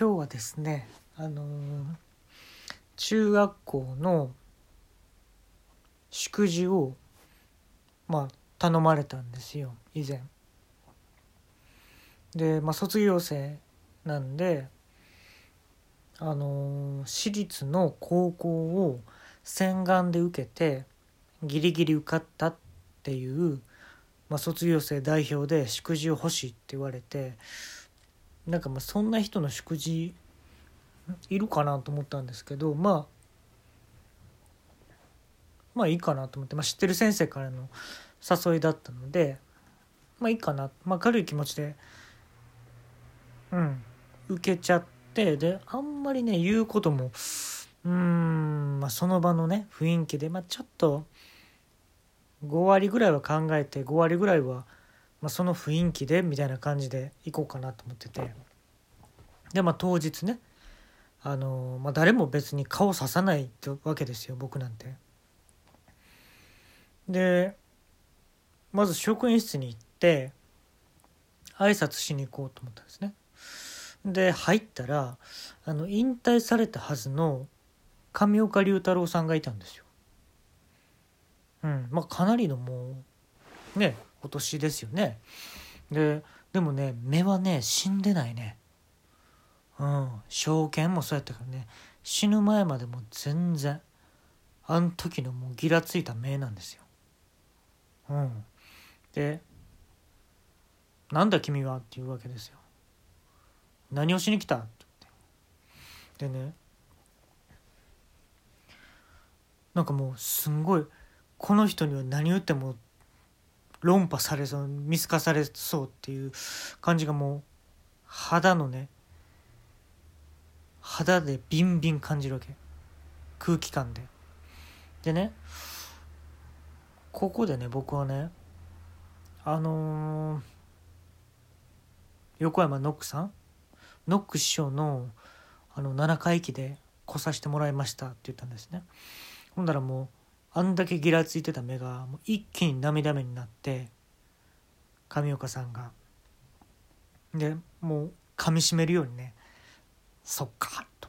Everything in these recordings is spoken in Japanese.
今日はですねあのー中学校の祝辞をまあ頼まれたんですよ以前。でまあ卒業生なんであのー私立の高校を洗顔で受けてギリギリ受かったっていう、まあ、卒業生代表で祝辞を欲しいって言われてなんかまあそんな人の祝辞いるかなと思ったんですけどまあまあいいかなと思って、まあ、知ってる先生からの誘いだったのでまあいいかな、まあ、軽い気持ちでうん受けちゃってであんまりね言うこともうん、まあ、その場のね雰囲気で、まあ、ちょっと5割ぐらいは考えて5割ぐらいは考えて、まあ、その雰囲気でみたいな感じでいこうかなと思っててでまあ当日ねあのまあ、誰も別に顔ささないってわけですよ僕なんて。でまず職員室に行って挨拶しに行こうと思ったんですね。で入ったらあの引退されたはずの上岡龍太郎さんがいたんですよ。うんまあかなりのもうねお年ですよね。ででもね目はね死んでないね。うん証券もそうやったからね死ぬ前までも全然あん時のもうギラついた目なんですよ。うん、で「なんだ君は」って言うわけですよ。何をしに来たって言ってでねなんかもうすんごいこの人には何言っても論破されそう見透かされそうっていう感じがもう肌のね肌でビンビン感じるわけ。空気感で。でねここでね僕はねあのー横山ノックさんノック師匠のあの7回忌で来させてもらいましたって言ったんですね。ほんだらもうあんだけギラついてた目がもう一気に涙目になって上岡さんが。でもう噛みしめるようにね「そっか」と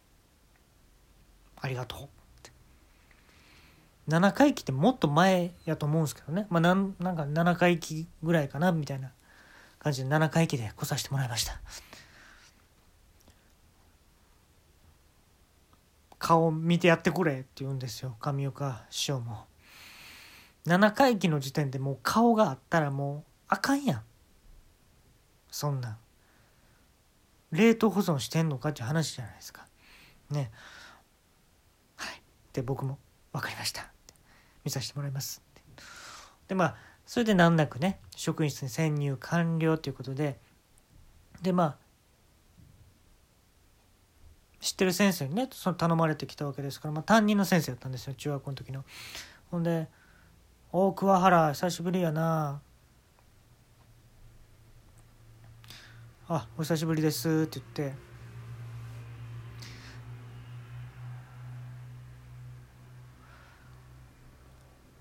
「ありがとう」って7回忌ってもっと前やと思うんですけどね。まあなんなんか7回忌ぐらいかなみたいな感じで7回忌で来させてもらいました。顔見てやってくれって言うんですよ。上岡師匠も。7回忌の時点でもう顔があったらもうあかんやん。そんな冷凍保存してんのかっていう話じゃないですか。ね。はい。で僕も分かりました。見させてもらいます。でまあそれで難なくね職員室に潜入完了ということで。でまあ知ってる先生にねその頼まれてきたわけですから、まあ、担任の先生だったんですよ中学校の時の。ほんで「おお桑原久しぶりやな」「あお久しぶりです」って言って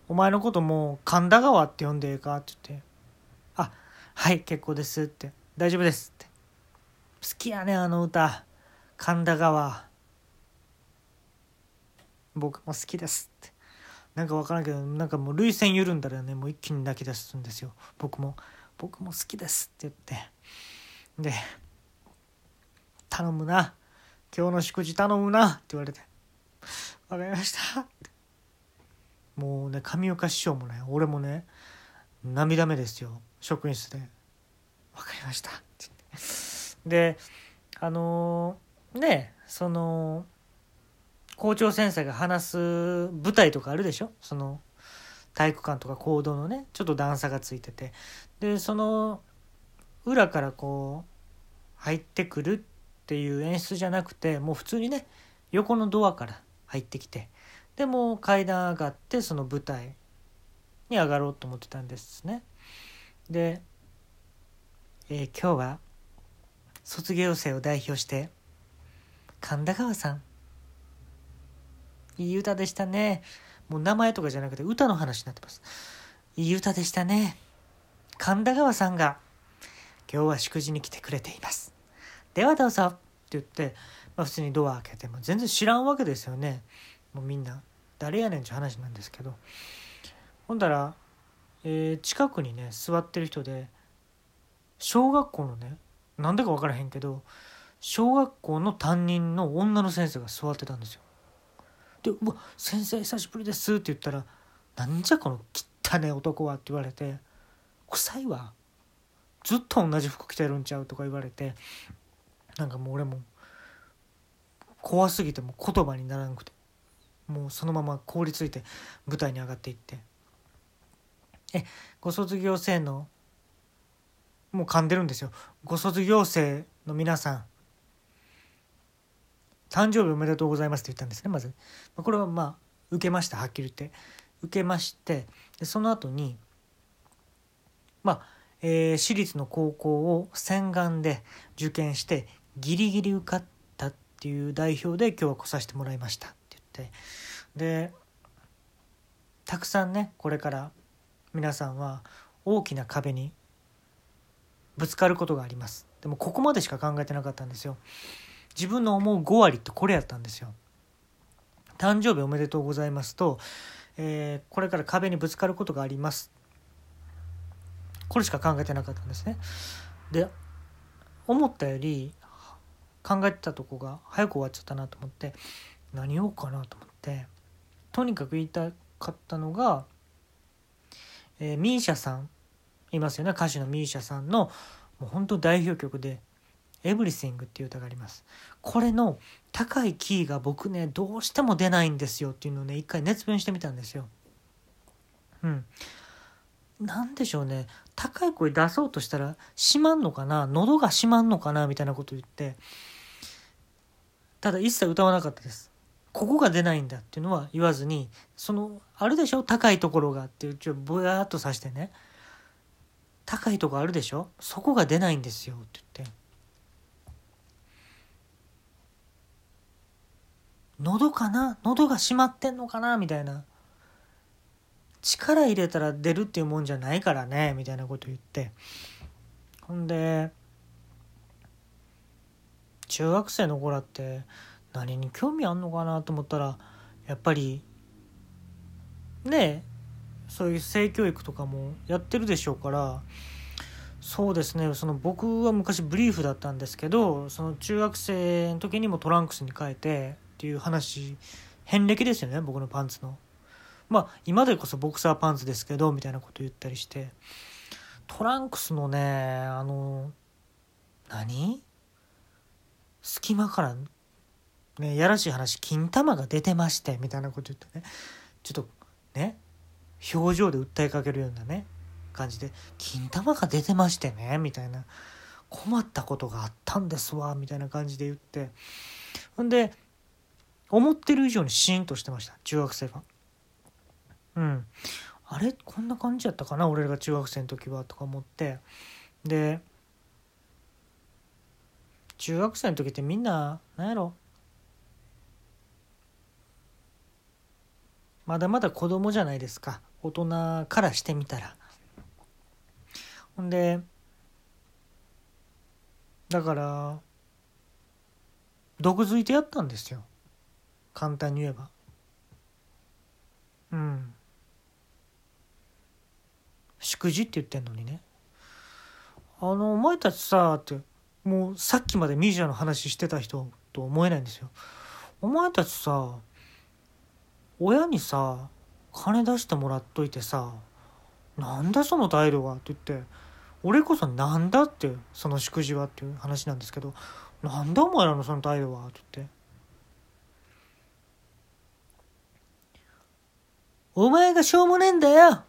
お前のこともう神田川って呼んでええか？って言って「あはい結構です」って「大丈夫です」って好きやねあの歌神田川。僕も好きですって。なんか分からんけどなんかもう涙腺緩んだらねもう一気に泣き出すんですよ。僕も。僕も好きですって言って。で頼むな。今日の祝辞頼むな。って言われて。分かりました。って。もうね上岡師匠もね俺もね涙目ですよ。職員室で「分かりました」って言って。であのー、ねその校長先生が話す舞台とかあるでしょ？その体育館とか講堂のねちょっと段差がついてて。でその裏からこう入ってくるっていう演出じゃなくてもう普通にね横のドアから入ってきて。でも階段上がってその舞台に上がろうと思ってたんですね。で、えー今日は卒業生を代表して神田川さん。いい歌でしたね。もう名前とかじゃなくて歌の話になってます。いい歌でしたね。神田川さんが今日は祝辞に来てくれています。ではどうぞ」って言って、まあ、普通にドア開けても全然知らんわけですよね。もうみんな誰やねんっていう話なんですけど。ほんだら、えー近くにね座ってる人で小学校のねなんでか分からへんけど小学校の担任の女の先生が座ってたんですよ。で「うわ先生久しぶりです」って言ったら「なんじゃこの汚ね男は」って言われて「臭いわ。ずっと同じ服着てるんちゃう」とか言われてなんかもう俺も怖すぎても言葉にならなくてもうそのまま凍りついて舞台に上がっていって「えご卒業生のもう噛んでるんですよ。ご卒業生の皆さん誕生日おめでとうございますって言ったんですねまず。これはまあ受けましたはっきり言って。受けましてでその後にまあ、えー私立の高校を洗顔で受験してギリギリ受かったっていう代表で今日は来させてもらいましたって言って。でたくさんねこれから皆さんは大きな壁にぶつかることがあります。でもここまでしか考えてなかったんですよ。自分の思う5割ってこれやったんですよ。誕生日おめでとうございますと、えーこれから壁にぶつかることがあります。これしか考えてなかったんですね。で思ったより考えてたとこが早く終わっちゃったなと思って何言おうかなと思ってとにかく言いたかったのが、えー、ミーシャさんいますよね。歌手のミーシャさんのもう本当代表曲で「Everything」っていう歌があります。これの高いキーが僕ねどうしても出ないんですよっていうのをね一回熱弁してみたんですよ。うん。なんでしょうね。高い声出そうとしたら閉まんのかな？喉が閉まんのかな？みたいなこと言って。ただ一切歌わなかったです。ここが出ないんだっていうのは言わずにそのあるでしょ？高いところがっていうちょっとぼやっとさしてね。高いとこあるでしょ？そこが出ないんですよって言って。喉かな？喉が閉まってんのかな？みたいな。力入れたら出るっていうもんじゃないからね？みたいなこと言って。ほんで中学生の子らって何に興味あんのかなと思ったらやっぱりねえそういう性教育とかもやってるでしょうからそうですね。その僕は昔ブリーフだったんですけどその中学生の時にもトランクスに変えてっていう話遍歴ですよね僕のパンツの。まあ今でこそボクサーパンツですけどみたいなこと言ったりして。トランクスのねあの何？隙間からねやらしい話金玉が出てましてみたいなこと言ってね。ちょっとね表情で訴えかけるようなね感じで「金玉が出てましてね」みたいな「困ったことがあったんですわ」みたいな感じで言って。ほんで思ってる以上にシーンとしてました。中学生が。うん、あれ？こんな感じやったかな？俺が中学生の時はとか思って。で中学生の時ってみんな何やろ？まだまだ子供じゃないですか。大人からしてみたら。ほんでだから毒づいてやったんですよ。簡単に言えば。うん。祝辞って言ってんのにね。あのお前たちさってもうさっきまでミュージャの話してた人と思えないんですよ。お前たちさ親にさ金出してもらっといてさなんだその態度はって言って俺こそなんだってその祝辞はっていう話なんですけどなんだお前らのその態度はって言って。お前がしょうもねえんだよ。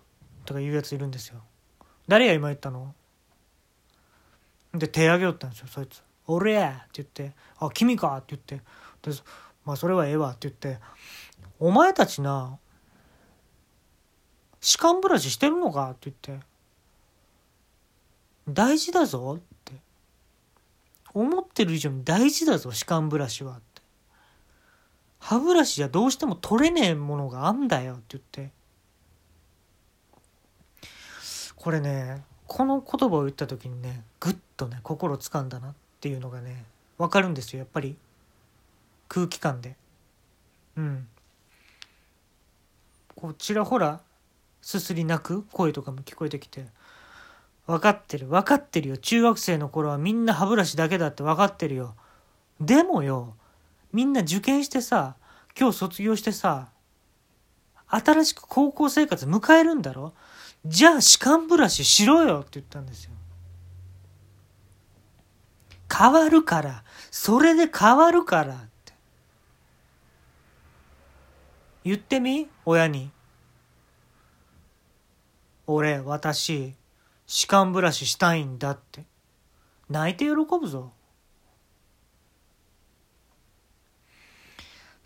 とか言うやついるんですよ。誰や今言ったの？で手挙げよったんですよそいつ「俺や!」って言って「あ君か!」って言って。でまあそれはええわって言って「お前たちな歯間ブラシしてるのか?」って言って「大事だぞ」って。思ってる以上に大事だぞ歯間ブラシは。歯ブラシじゃどうしても取れねえものがあんだよって言って。これねこの言葉を言った時にねぐっとね心掴んだなっていうのがね分かるんですよやっぱり。空気感で。うん。こうちらほらすすり泣く声とかも聞こえてきて分かってる分かってるよ。中学生の頃はみんな歯ブラシだけだって分かってるよ。でもよみんな受験してさ今日卒業してさ新しく高校生活迎えるんだろ？じゃあ歯間ブラシしろよって言ったんですよ。変わるから。それで変わるからって。言ってみ？親に。俺私歯間ブラシしたいんだって。泣いて喜ぶぞ。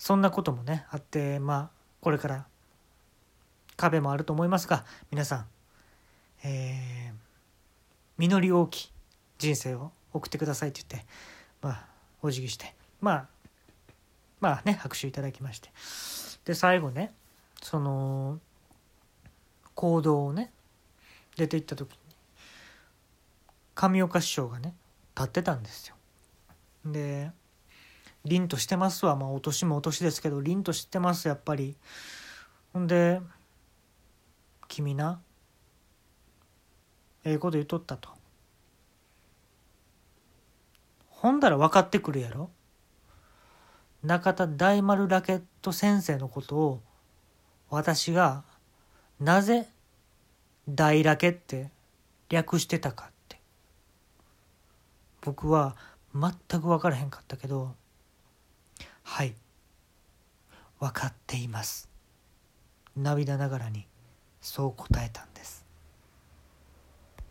そんなこともねあってまあこれから壁もあると思いますが皆さん、えー、実り大き人生を送ってくださいって言ってまあお辞儀してまあまあね拍手いただきましてで最後ねその行動をね出て行った時に上岡師匠がね立ってたんですよ。で凛としてますわまあお年もお年ですけど凛としてますやっぱり。ほんで「君なええこと言っとった」と。ほんだら分かってくるやろ中田大丸ラケット先生のことを私がなぜ大ラケって略してたかって僕は全く分からへんかったけどはい。分かっています。涙ながらにそう答えたんです。